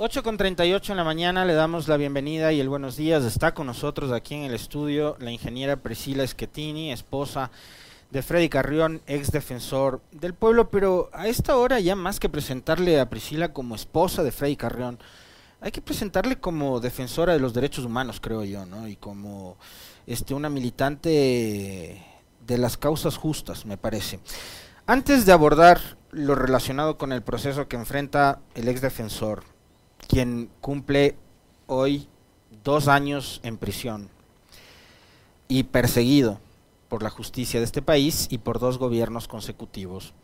8 con 38 en la mañana le damos la bienvenida y el buenos días. Está con nosotros aquí en el estudio la ingeniera Priscila Schettini, esposa de Freddy Carrión, ex defensor del pueblo, pero a esta hora ya más que presentarle a Priscila como esposa de Freddy Carrión, hay que presentarle como defensora de los derechos humanos, creo yo, ¿no? Y como este una militante de las causas justas, me parece. Antes de abordar lo relacionado con el proceso que enfrenta el ex defensor, quien cumple hoy dos años en prisión y perseguido por la justicia de este país y por dos gobiernos consecutivos.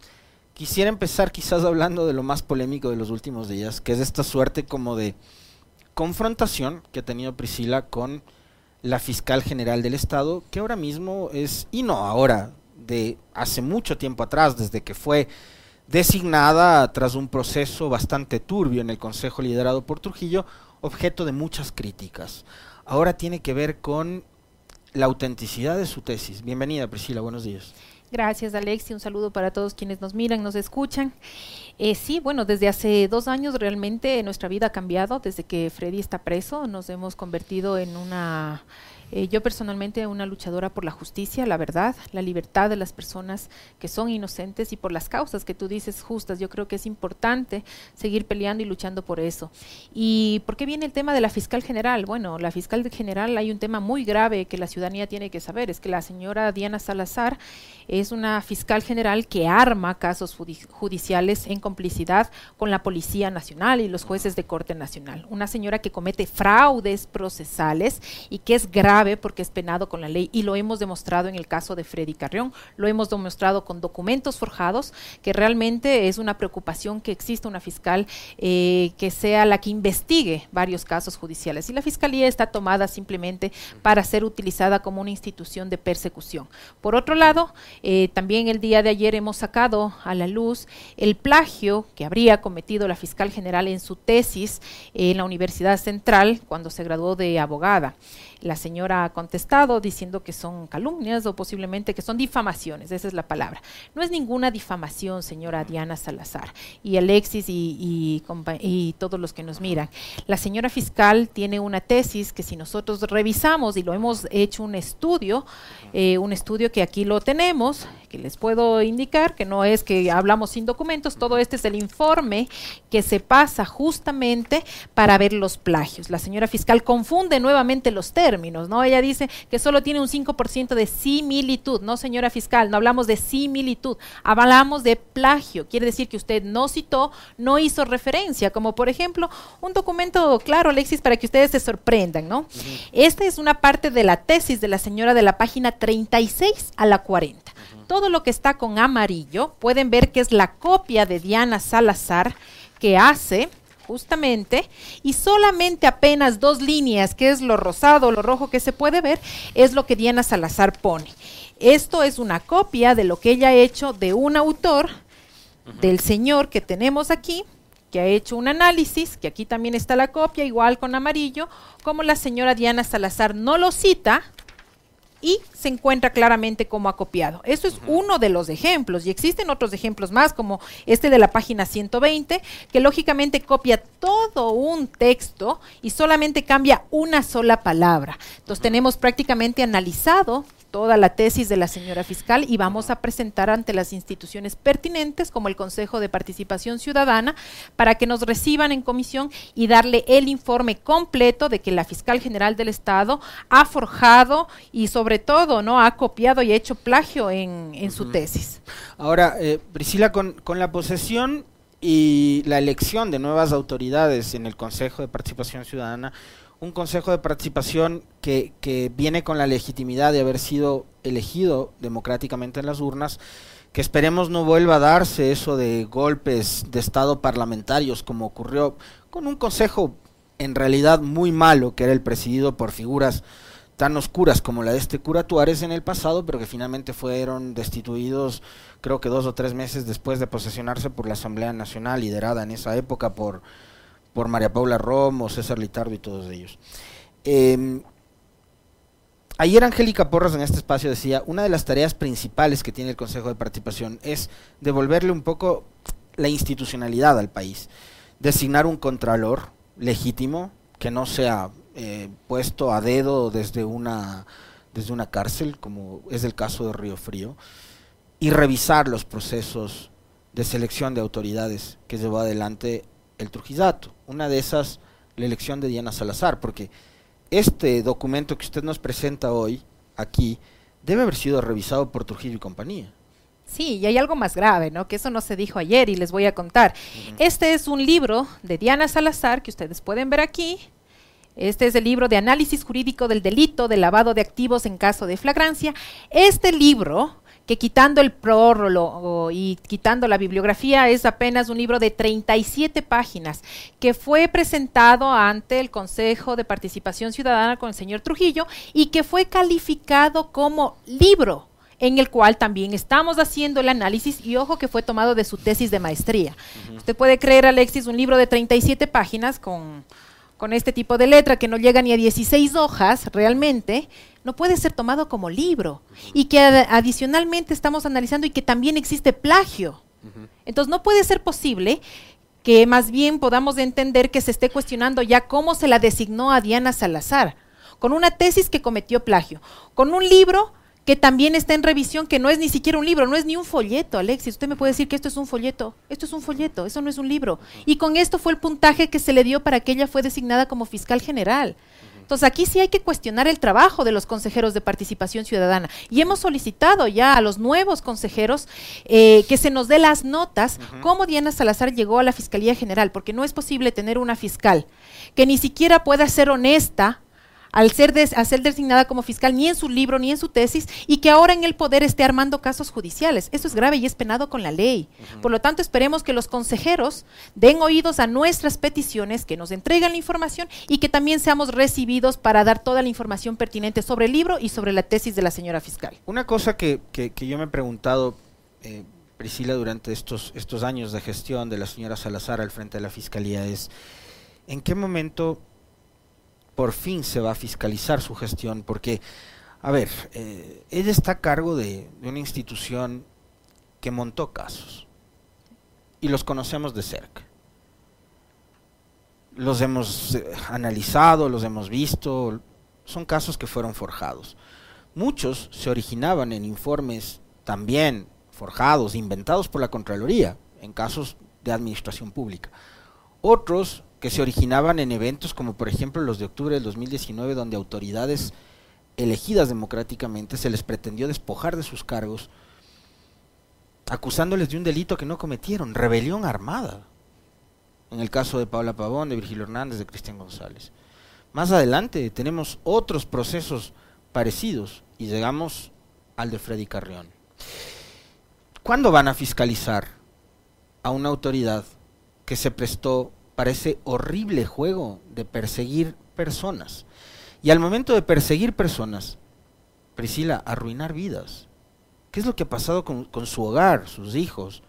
Quisiera empezar quizás hablando de lo más polémico de los últimos días, que es esta suerte como de confrontación que ha tenido Priscila con la fiscal general del Estado, que ahora mismo es, y no ahora, de hace mucho tiempo atrás, desde que fue designada tras un proceso bastante turbio en el Consejo liderado por Trujillo, objeto de muchas críticas. Ahora tiene que ver con la autenticidad de su tesis. Bienvenida Priscila, buenos días. Gracias Alexi, un saludo para todos quienes nos miran, nos escuchan. Eh, sí, bueno, desde hace dos años realmente nuestra vida ha cambiado, desde que Freddy está preso, nos hemos convertido en una eh, yo personalmente una luchadora por la justicia, la verdad, la libertad de las personas que son inocentes y por las causas que tú dices justas. Yo creo que es importante seguir peleando y luchando por eso. ¿Y por qué viene el tema de la fiscal general? Bueno, la fiscal general hay un tema muy grave que la ciudadanía tiene que saber, es que la señora Diana Salazar es una fiscal general que arma casos judiciales en complicidad con la Policía Nacional y los jueces de Corte Nacional. Una señora que comete fraudes procesales y que es grave porque es penado con la ley y lo hemos demostrado en el caso de Freddy Carrión, lo hemos demostrado con documentos forjados, que realmente es una preocupación que exista una fiscal eh, que sea la que investigue varios casos judiciales. Y la fiscalía está tomada simplemente para ser utilizada como una institución de persecución. Por otro lado, eh, también el día de ayer hemos sacado a la luz el plagio que habría cometido la fiscal general en su tesis en la Universidad Central cuando se graduó de abogada. La señora ha contestado diciendo que son calumnias o posiblemente que son difamaciones, esa es la palabra. No es ninguna difamación, señora Diana Salazar y Alexis y, todos los que nos miran. La señora fiscal tiene una tesis que si nosotros revisamos y lo hemos hecho un estudio, eh, un estudio que aquí lo tenemos, que les puedo indicar, que no es que hablamos sin documentos, todo este es el informe que se pasa justamente para ver los plagios. La señora fiscal confunde nuevamente los términos, ¿no? Ella dice que solo tiene un 5% de similitud, no señora fiscal, no hablamos de similitud, hablamos de plagio, quiere decir que usted no citó, no hizo referencia, como por ejemplo un documento claro, Alexis, para que ustedes se sorprendan, ¿no? Esta es una parte de la tesis de la señora de la página 36 a la 40 todo lo que está con amarillo, pueden ver que es la copia de Diana Salazar que hace justamente, y solamente apenas dos líneas, que es lo rosado, lo rojo que se puede ver, es lo que Diana Salazar pone. Esto es una copia de lo que ella ha hecho de un autor, del señor que tenemos aquí, que ha hecho un análisis, que aquí también está la copia, igual con amarillo, como la señora Diana Salazar no lo cita, y se encuentra claramente como ha copiado. Eso es uno de los ejemplos y existen otros ejemplos más como este de la página 120 que lógicamente copia todo un texto y solamente cambia una sola palabra. Entonces tenemos prácticamente analizado toda la tesis de la señora fiscal y vamos a presentar ante las instituciones pertinentes como el Consejo de Participación Ciudadana para que nos reciban en comisión y darle el informe completo de que la fiscal general del Estado ha forjado y sobre todo no ha copiado y hecho plagio en, su tesis. Ahora, eh, Priscila, con, con la posesión y la elección de nuevas autoridades en el Consejo de Participación Ciudadana, un consejo de participación que, que, viene con la legitimidad de haber sido elegido democráticamente en las urnas, que esperemos no vuelva a darse eso de golpes de Estado parlamentarios como ocurrió con un consejo en realidad muy malo, que era el presidido por figuras tan oscuras como la de este cura Tuárez en el pasado, pero que finalmente fueron destituidos creo que dos o tres meses después de posesionarse por la Asamblea Nacional, liderada en esa época por por María Paula Romo, César Litardo y todos ellos. Em, ayer Angélica Porras en este espacio decía, una de las tareas principales que tiene el Consejo de Participación es devolverle un poco la institucionalidad al país, designar un contralor, legítimo, que no sea eh, puesto a dedo desde una, desde una cárcel, como es el caso de Río Frío, y revisar los procesos de selección de autoridades que llevó adelante el Trujillato. Una de esas, la elección de Diana Salazar, porque este documento que usted nos presenta hoy, aquí, debe haber sido revisado por Trujillo y compañía. Sí, y hay algo más grave, ¿no? Que eso no se dijo ayer y les voy a contar. Este es un libro de Diana Salazar que ustedes pueden ver aquí. Este es el libro de análisis jurídico del delito de lavado de activos en caso de flagrancia. Este libro, que quitando el prólogo y quitando la bibliografía, es apenas un libro de 37 páginas, que fue presentado ante el Consejo de Participación Ciudadana con el señor Trujillo y que fue calificado como libro en el cual también estamos haciendo el análisis y ojo que fue tomado de su tesis de maestría. Usted puede creer, Alexis, un libro de 37 páginas con, con este tipo de letra que no llega ni a 16 hojas realmente, no puede ser tomado como libro. Y que adicionalmente estamos analizando y que también existe plagio. Entonces no puede ser posible que más bien podamos entender que se esté cuestionando ya cómo se la designó a Diana Salazar, con una tesis que cometió plagio, con un libro que también está en revisión, que no es ni siquiera un libro, no es ni un folleto, Alexis. Usted me puede decir que esto es un folleto. Esto es un folleto, eso no es un libro. Y con esto fue el puntaje que se le dio para que ella fue designada como fiscal general. Entonces aquí sí hay que cuestionar el trabajo de los consejeros de participación ciudadana y hemos solicitado ya a los nuevos consejeros eh, que se nos dé las notas cómo Diana Salazar llegó a la Fiscalía General, porque no es posible tener una fiscal que ni siquiera pueda ser honesta al ser, designada como fiscal ni en su libro ni en su tesis y que ahora en el poder esté armando casos judiciales. Eso es grave y es penado con la ley. Por lo tanto, esperemos que los consejeros den oídos a nuestras peticiones, que nos entreguen la información y que también seamos recibidos para dar toda la información pertinente sobre el libro y sobre la tesis de la señora fiscal. Una cosa que, yo me he preguntado, eh, Priscila, durante estos, estos años de gestión de la señora Salazar al frente de la Fiscalía es, ¿en qué momento por fin se va a fiscalizar su gestión, porque, a ver, eh, ella está a cargo de, una institución que montó casos y los conocemos de cerca. Los hemos eh, analizado, los hemos visto, son casos que fueron forjados. Muchos se originaban en informes también forjados, inventados por la Contraloría, en casos de administración pública. Otros que se originaban en eventos como por ejemplo los de octubre del 2019, donde autoridades elegidas democráticamente se les pretendió despojar de sus cargos, acusándoles de un delito que no cometieron, rebelión armada. En el caso de Paula Pavón, de Virgilio Hernández, de Cristian González. Más adelante tenemos otros procesos parecidos y llegamos al de Freddy Carrión. ¿Cuándo van a fiscalizar a una autoridad que se prestó para ese horrible juego de perseguir personas. Y al momento de perseguir personas, Priscila, arruinar vidas. ¿Qué es lo que ha pasado con, su hogar, sus hijos,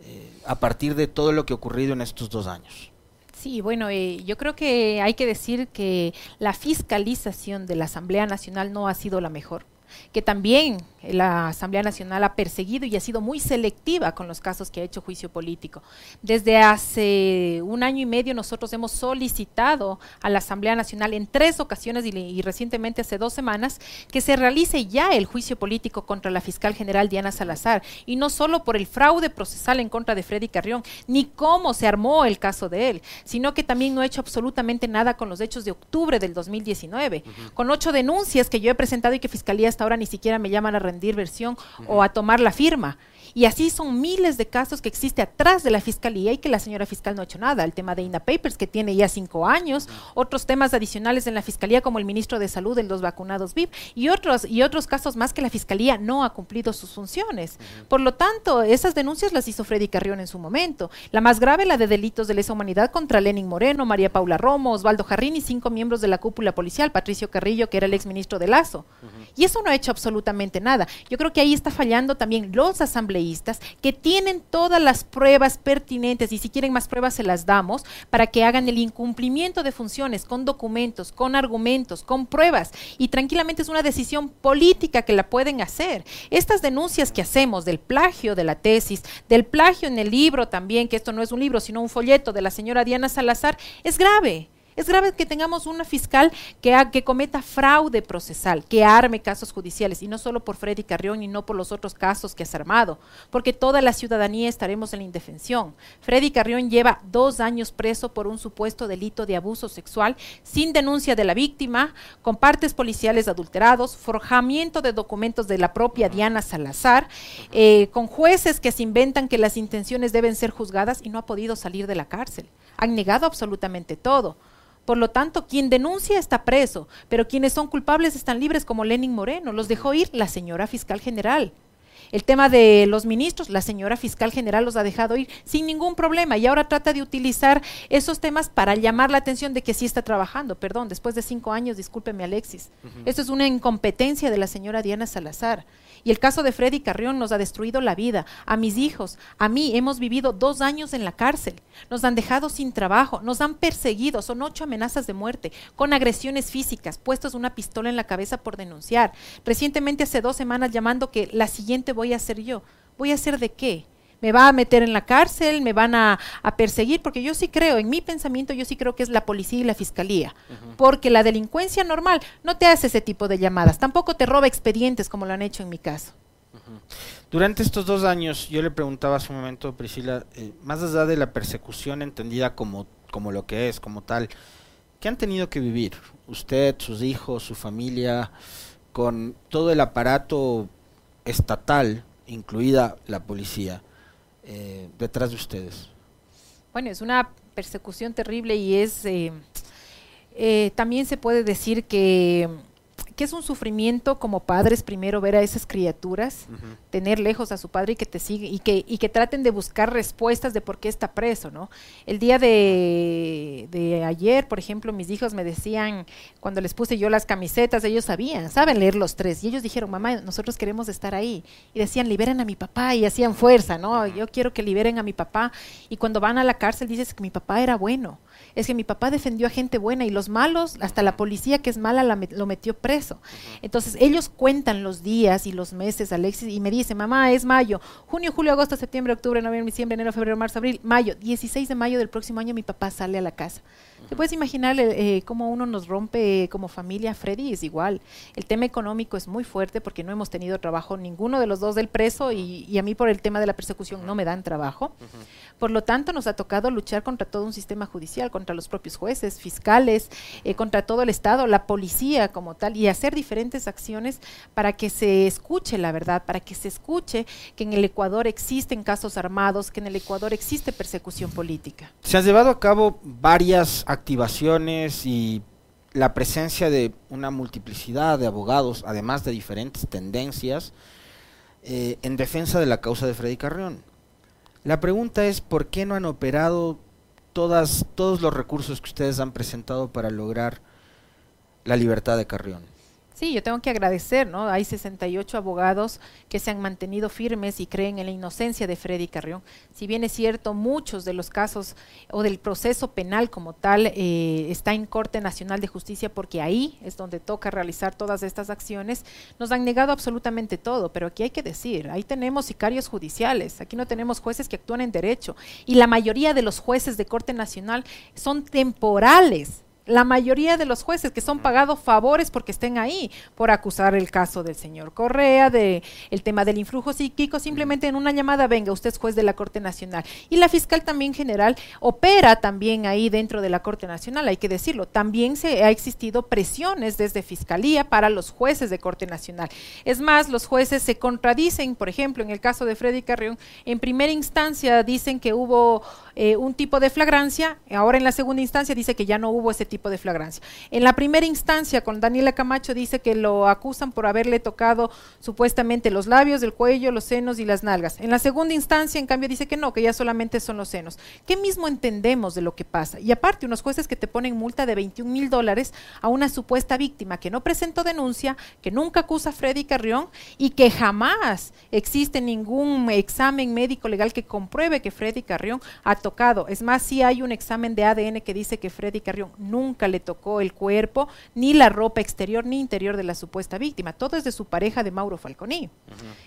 eh, a partir de todo lo que ha ocurrido en estos dos años? Sí, bueno, eh, yo creo que hay que decir que la fiscalización de la Asamblea Nacional no ha sido la mejor que también la Asamblea Nacional ha perseguido y ha sido muy selectiva con los casos que ha hecho juicio político. Desde hace un año y medio nosotros hemos solicitado a la Asamblea Nacional en tres ocasiones y, recientemente hace dos semanas que se realice ya el juicio político contra la fiscal general Diana Salazar. Y no solo por el fraude procesal en contra de Freddy Carrión, ni cómo se armó el caso de él, sino que también no ha hecho absolutamente nada con los hechos de octubre del 2019, con ocho denuncias que yo he presentado y que Fiscalía hasta ahora ni siquiera me llaman a rendir versión o a tomar la firma. Y así son miles de casos que existe atrás de la fiscalía y que la señora fiscal no ha hecho nada. El tema de INA Papers, que tiene ya cinco años, otros temas adicionales en la fiscalía, como el ministro de Salud, el los vacunados VIP, y otros, y otros casos más que la fiscalía no ha cumplido sus funciones. Por lo tanto, esas denuncias las hizo Freddy Carrión en su momento. La más grave, la de delitos de lesa humanidad contra Lenin Moreno, María Paula Romo, Osvaldo Jarrín y cinco miembros de la cúpula policial, Patricio Carrillo, que era el ex ministro de Lazo. Y eso no ha hecho absolutamente nada. Yo creo que ahí está fallando también los asambleístas que tienen todas las pruebas pertinentes y si quieren más pruebas se las damos para que hagan el incumplimiento de funciones con documentos, con argumentos, con pruebas y tranquilamente es una decisión política que la pueden hacer. Estas denuncias que hacemos del plagio de la tesis, del plagio en el libro también, que esto no es un libro sino un folleto de la señora Diana Salazar, es grave. Es grave que tengamos una fiscal que, cometa fraude procesal, que arme casos judiciales, y no solo por Freddy Carrión y no por los otros casos que has armado, porque toda la ciudadanía estaremos en la indefensión. Freddy Carrión lleva dos años preso por un supuesto delito de abuso sexual, sin denuncia de la víctima, con partes policiales adulterados, forjamiento de documentos de la propia Diana Salazar, eh, con jueces que se inventan que las intenciones deben ser juzgadas y no ha podido salir de la cárcel. Han negado absolutamente todo. Por lo tanto, quien denuncia está preso, pero quienes son culpables están libres, como Lenin Moreno. Los dejó ir la señora fiscal general. El tema de los ministros, la señora fiscal general los ha dejado ir sin ningún problema y ahora trata de utilizar esos temas para llamar la atención de que sí está trabajando. Perdón, después de cinco años, discúlpeme Alexis. Esto es una incompetencia de la señora Diana Salazar. Y el caso de Freddy Carrión nos ha destruido la vida, a mis hijos, a mí. Hemos vivido dos años en la cárcel, nos han dejado sin trabajo, nos han perseguido, son ocho amenazas de muerte, con agresiones físicas, puestos una pistola en la cabeza por denunciar. Recientemente, hace dos semanas, llamando que la siguiente voy a ser yo. ¿Voy a ser de qué? Me va a meter en la cárcel, me van a, perseguir, porque yo sí creo, en mi pensamiento yo sí creo que es la policía y la fiscalía, porque la delincuencia normal no te hace ese tipo de llamadas, tampoco te roba expedientes como lo han hecho en mi caso. Durante estos dos años, yo le preguntaba hace un momento, Priscila, eh, más allá de la persecución entendida como, como lo que es, como tal, ¿qué han tenido que vivir usted, sus hijos, su familia, con todo el aparato estatal, incluida la policía? Eh, detrás de ustedes? Bueno, es una persecución terrible y es eh, eh, también se puede decir que que es un sufrimiento como padres primero ver a esas criaturas, tener lejos a su padre y que te sigue y que, y que traten de buscar respuestas de por qué está preso, ¿no? El día de, de ayer, por ejemplo, mis hijos me decían, cuando les puse yo las camisetas, ellos sabían, saben leer los tres, y ellos dijeron, mamá, nosotros queremos estar ahí. Y decían, liberen a mi papá, y hacían fuerza, ¿no? Yo quiero que liberen a mi papá. Y cuando van a la cárcel dices que mi papá era bueno es que mi papá defendió a gente buena y los malos, hasta la policía que es mala lo metió preso. Entonces ellos cuentan los días y los meses, Alexis, y me dice, mamá, es mayo, junio, julio, agosto, septiembre, octubre, noviembre, diciembre, enero, febrero, marzo, abril, mayo, 16 de mayo del próximo año mi papá sale a la casa. ¿Te puedes imaginar eh, cómo uno nos rompe como familia? Freddy es igual. El tema económico es muy fuerte porque no hemos tenido trabajo ninguno de los dos del preso y, a mí por el tema de la persecución no me dan trabajo. Por lo tanto, nos ha tocado luchar contra todo un sistema judicial, contra los propios jueces, fiscales, eh, contra todo el Estado, la policía como tal, y hacer diferentes acciones para que se escuche la verdad, para que se escuche que en el Ecuador existen casos armados, que en el Ecuador existe persecución política. Se han llevado a cabo varias activaciones y la presencia de una multiplicidad de abogados, además de diferentes tendencias, eh, en defensa de la causa de Freddy Carrión. La pregunta es por qué no han operado todas, todos los recursos que ustedes han presentado para lograr la libertad de Carrión. Sí, yo tengo que agradecer, ¿no? Hay 68 abogados que se han mantenido firmes y creen en la inocencia de Freddy Carrión. Si bien es cierto, muchos de los casos o del proceso penal como tal eh, está en Corte Nacional de Justicia porque ahí es donde toca realizar todas estas acciones, nos han negado absolutamente todo, pero aquí hay que decir, ahí tenemos sicarios judiciales, aquí no tenemos jueces que actúan en derecho y la mayoría de los jueces de Corte Nacional son temporales la mayoría de los jueces que son pagados favores porque estén ahí por acusar el caso del señor Correa, de el tema del influjo psíquico, simplemente en una llamada, venga, usted es juez de la Corte Nacional. Y la fiscal también general opera también ahí dentro de la Corte Nacional, hay que decirlo. También se ha existido presiones desde Fiscalía para los jueces de Corte Nacional. Es más, los jueces se contradicen, por ejemplo, en el caso de Freddy Carrión, en primera instancia dicen que hubo eh, un tipo de flagrancia, ahora en la segunda instancia dice que ya no hubo ese tipo tipo de flagrancia. En la primera instancia, con Daniela Camacho dice que lo acusan por haberle tocado supuestamente los labios, el cuello, los senos y las nalgas. En la segunda instancia, en cambio, dice que no, que ya solamente son los senos. ¿Qué mismo entendemos de lo que pasa? Y aparte, unos jueces que te ponen multa de 21 mil dólares a una supuesta víctima que no presentó denuncia, que nunca acusa a Freddy Carrión y que jamás existe ningún examen médico legal que compruebe que Freddy Carrión ha tocado. Es más, sí hay un examen de ADN que dice que Freddy Carrión nunca le tocó el cuerpo, ni la ropa exterior ni interior de la supuesta víctima. Todo es de su pareja de Mauro Falconi.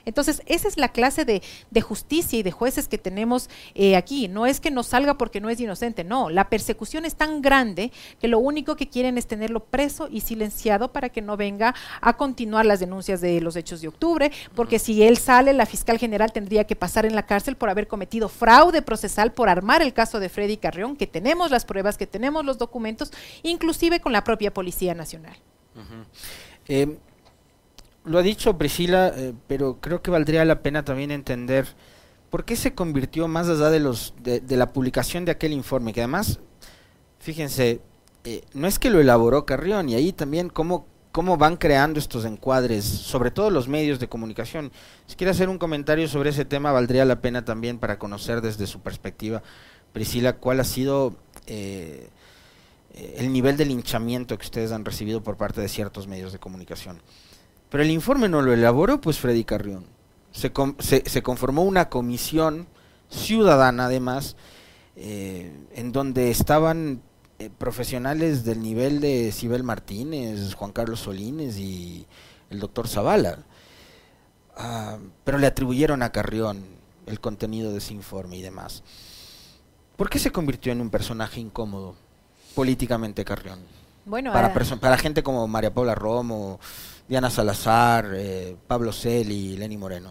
Entonces, esa es la clase de, justicia y de jueces que tenemos eh, aquí. No es que no salga porque no es inocente, no. La persecución es tan grande que lo único que quieren es tenerlo preso y silenciado para que no venga a continuar las denuncias de los hechos de octubre, porque si él sale, la fiscal general tendría que pasar en la cárcel por haber cometido fraude procesal, por armar el caso de Freddy Carrión, que tenemos las pruebas, que tenemos los documentos, inclusive con la propia Policía Nacional. Eh, lo ha dicho Priscila, eh, pero creo que valdría la pena también entender por qué se convirtió más allá de los de, la publicación de aquel informe, que además, fíjense, eh, no es que lo elaboró Carrión y ahí también cómo cómo van creando estos encuadres, sobre todo los medios de comunicación. Si quiere hacer un comentario sobre ese tema, valdría la pena también para conocer desde su perspectiva, Priscila, cuál ha sido el nivel de linchamiento que ustedes han recibido por parte de ciertos medios de comunicación. Pero el informe no lo elaboró pues Freddy Carrión. Se, se, conformó una comisión ciudadana además, eh, en donde estaban eh, profesionales del nivel de Sibel Martínez, Juan Carlos Solines y el doctor Zavala. Ah, pero le atribuyeron a Carrión el contenido de ese informe y demás. ¿Por qué se convirtió en un personaje incómodo políticamente Carrión? Bueno, para, para gente como María Paula Romo, Diana Salazar, eh, Pablo Celi y Lenny Moreno.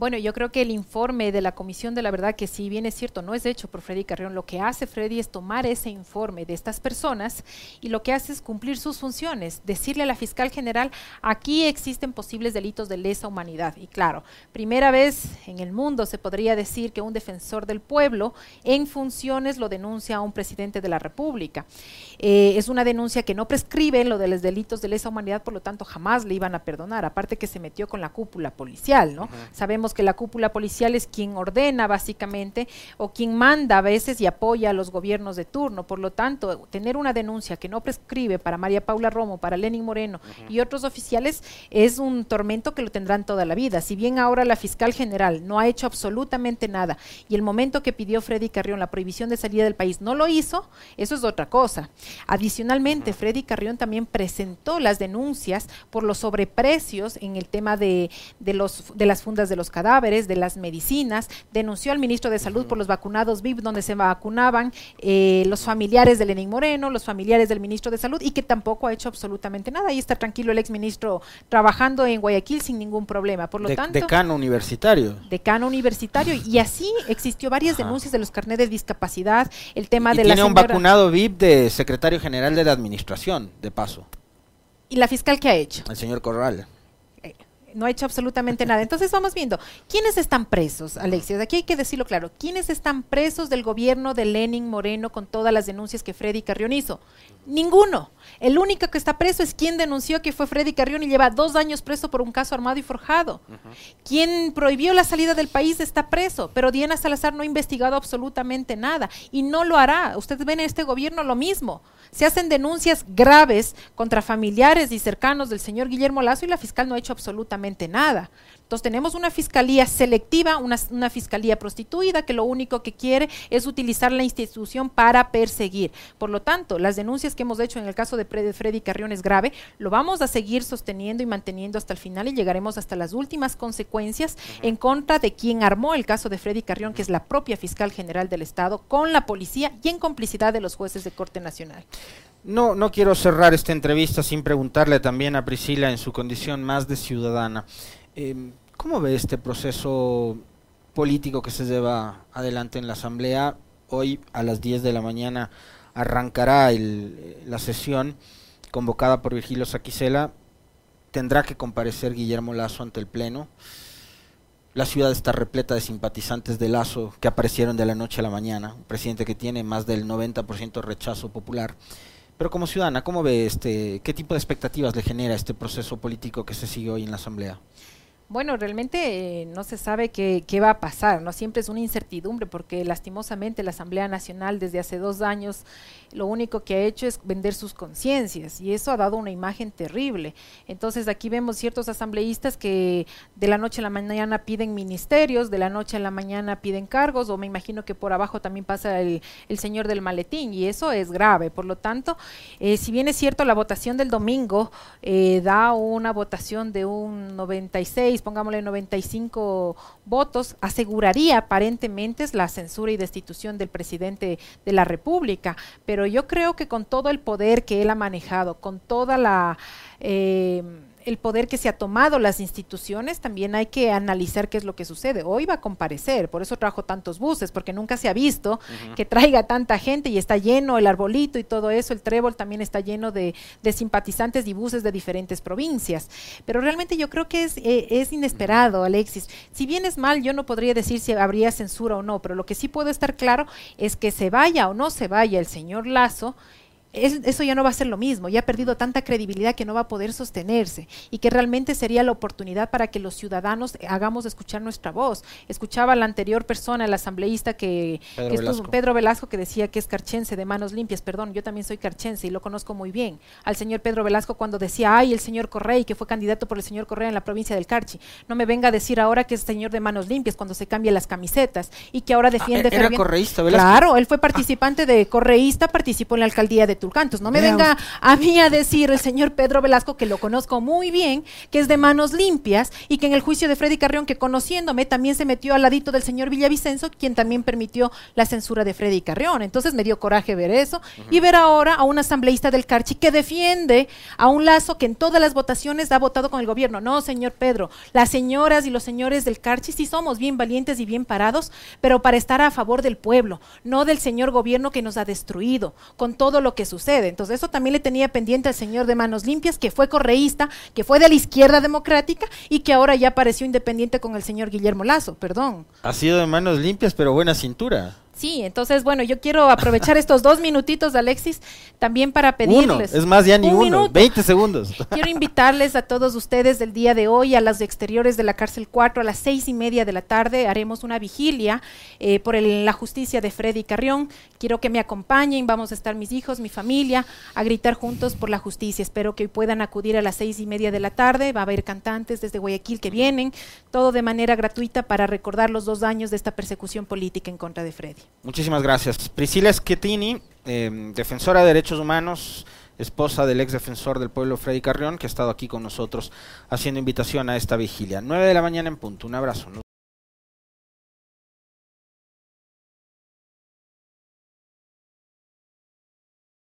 Bueno, yo creo que el informe de la Comisión de la Verdad, que si bien es cierto, no es hecho por Freddy Carrión, lo que hace Freddy es tomar ese informe de estas personas y lo que hace es cumplir sus funciones, decirle a la fiscal general, aquí existen posibles delitos de lesa humanidad. Y claro, primera vez en el mundo se podría decir que un defensor del pueblo en funciones lo denuncia a un presidente de la República. Eh, es una denuncia que no prescribe lo de los delitos de lesa humanidad, por lo tanto jamás le iban a perdonar, aparte que se metió con la cúpula policial, ¿no? Sabemos que la cúpula policial es quien ordena básicamente o quien manda a veces y apoya a los gobiernos de turno. Por lo tanto, tener una denuncia que no prescribe para María Paula Romo, para Lenin Moreno y otros oficiales es un tormento que lo tendrán toda la vida. Si bien ahora la fiscal general no ha hecho absolutamente nada y el momento que pidió Freddy Carrión la prohibición de salida del país no lo hizo, eso es otra cosa. Adicionalmente, Freddy Carrión también presentó las denuncias por los sobreprecios en el tema de, de, los, de las fundas de los cadáveres, de las medicinas, denunció al ministro de Salud por los vacunados VIP, donde se vacunaban eh, los familiares de Lenín Moreno, los familiares del ministro de Salud, y que tampoco ha hecho absolutamente nada. Ahí está tranquilo el exministro trabajando en Guayaquil sin ningún problema. Por lo tanto. Decano universitario. Decano universitario. Y así existió varias denuncias de los carnets de discapacidad, el tema de la. Tiene un vacunado VIP de secretario general de la administración, de paso. ¿Y la fiscal qué ha hecho? El señor Corral no ha hecho absolutamente nada. Entonces vamos viendo, ¿quiénes están presos, Alexia? Aquí hay que decirlo claro, ¿quiénes están presos del gobierno de Lenin Moreno con todas las denuncias que Freddy Carrión hizo? Ninguno. El único que está preso es quien denunció que fue Freddy Carrión y lleva dos años preso por un caso armado y forjado. Quien prohibió la salida del país está preso, pero Diana Salazar no ha investigado absolutamente nada y no lo hará. Ustedes ven en este gobierno lo mismo. Se hacen denuncias graves contra familiares y cercanos del señor Guillermo Lazo y la fiscal no ha hecho absolutamente nada. Entonces tenemos una fiscalía selectiva, una, fiscalía prostituida que lo único que quiere es utilizar la institución para perseguir. Por lo tanto, las denuncias que hemos hecho en el caso de Freddy Carrión es grave, lo vamos a seguir sosteniendo y manteniendo hasta el final y llegaremos hasta las últimas consecuencias en contra de quien armó el caso de Freddy Carrión, que es la propia fiscal general del Estado, con la policía y en complicidad de los jueces de Corte Nacional. No, no quiero cerrar esta entrevista sin preguntarle también a Priscila en su condición más de ciudadana. Em, ¿Cómo ve este proceso político que se lleva adelante en la Asamblea? Hoy a las 10 de la mañana arrancará la sesión convocada por Virgilio Saquicela. Tendrá que comparecer Guillermo Lazo ante el Pleno. La ciudad está repleta de simpatizantes de Lazo que aparecieron de la noche a la mañana. Un presidente que tiene más del 90% rechazo popular. Pero como ciudadana, ¿cómo ve este, qué tipo de expectativas le genera este proceso político que se sigue hoy en la Asamblea? Bueno, realmente eh, no se sabe qué, qué, va a pasar, ¿no? Siempre es una incertidumbre porque lastimosamente la Asamblea Nacional desde hace dos años lo único que ha hecho es vender sus conciencias y eso ha dado una imagen terrible. Entonces aquí vemos ciertos asambleístas que de la noche a la mañana piden ministerios, de la noche a la mañana piden cargos o me imagino que por abajo también pasa el, el señor del maletín y eso es grave. Por lo tanto, eh, si bien es cierto la votación del domingo eh, da una votación de un 96, pongámosle 95 votos, aseguraría aparentemente la censura y destitución del presidente de la República. Pero yo creo que con todo el poder que él ha manejado, con toda la... Eh, el poder que se ha tomado las instituciones, también hay que analizar qué es lo que sucede. Hoy va a comparecer, por eso trajo tantos buses, porque nunca se ha visto que traiga tanta gente y está lleno el arbolito y todo eso, el trébol también está lleno de, simpatizantes y buses de diferentes provincias. Pero realmente yo creo que es, eh, es inesperado, Alexis. Si bien es mal, yo no podría decir si habría censura o no, pero lo que sí puedo estar claro es que se vaya o no se vaya el señor Lazo, eso ya no va a ser lo mismo, ya ha perdido tanta credibilidad que no va a poder sostenerse y que realmente sería la oportunidad para que los ciudadanos hagamos escuchar nuestra voz. Escuchaba a la anterior persona, el asambleísta que, Pedro, que Velasco. Pedro Velasco, que decía que es carchense de manos limpias, perdón, yo también soy carchense y lo conozco muy bien. Al señor Pedro Velasco cuando decía, ay, el señor Correy, que fue candidato por el señor Correa en la provincia del Carchi, no me venga a decir ahora que es señor de manos limpias cuando se cambia las camisetas y que ahora defiende... Ah, era fervien- correísta, Velasco. Claro, él fue participante de correísta, participó en la alcaldía de Tulcantos. No me venga a mí a decir el señor Pedro Velasco, que lo conozco muy bien, que es de manos limpias y que en el juicio de Freddy Carrión, que conociéndome, también se metió al ladito del señor Villavicencio, quien también permitió la censura de Freddy Carrión. Entonces me dio coraje ver eso y ver ahora a un asambleísta del Carchi que defiende a un lazo que en todas las votaciones ha votado con el gobierno. No, señor Pedro, las señoras y los señores del Carchi sí somos bien valientes y bien parados, pero para estar a favor del pueblo, no del señor gobierno que nos ha destruido con todo lo que sucede. Entonces eso también le tenía pendiente al señor de Manos Limpias, que fue correísta, que fue de la izquierda democrática y que ahora ya apareció independiente con el señor Guillermo Lazo, perdón. Ha sido de manos limpias, pero buena cintura. Sí, entonces, bueno, yo quiero aprovechar estos dos minutitos, Alexis, también para Uno, pedirles. es más, ya ni Un uno, minuto. 20 segundos. Quiero invitarles a todos ustedes del día de hoy a los exteriores de la cárcel 4 a las seis y media de la tarde. Haremos una vigilia eh, por el- la justicia de Freddy Carrión. Quiero que me acompañen. Vamos a estar mis hijos, mi familia, a gritar juntos por la justicia. Espero que hoy puedan acudir a las seis y media de la tarde. Va a haber cantantes desde Guayaquil que vienen. Todo de manera gratuita para recordar los dos años de esta persecución política en contra de Freddy. Muchísimas gracias. Priscila Schettini, eh, defensora de derechos humanos, esposa del ex defensor del pueblo Freddy Carrión, que ha estado aquí con nosotros haciendo invitación a esta vigilia. 9 de la mañana en punto. Un abrazo.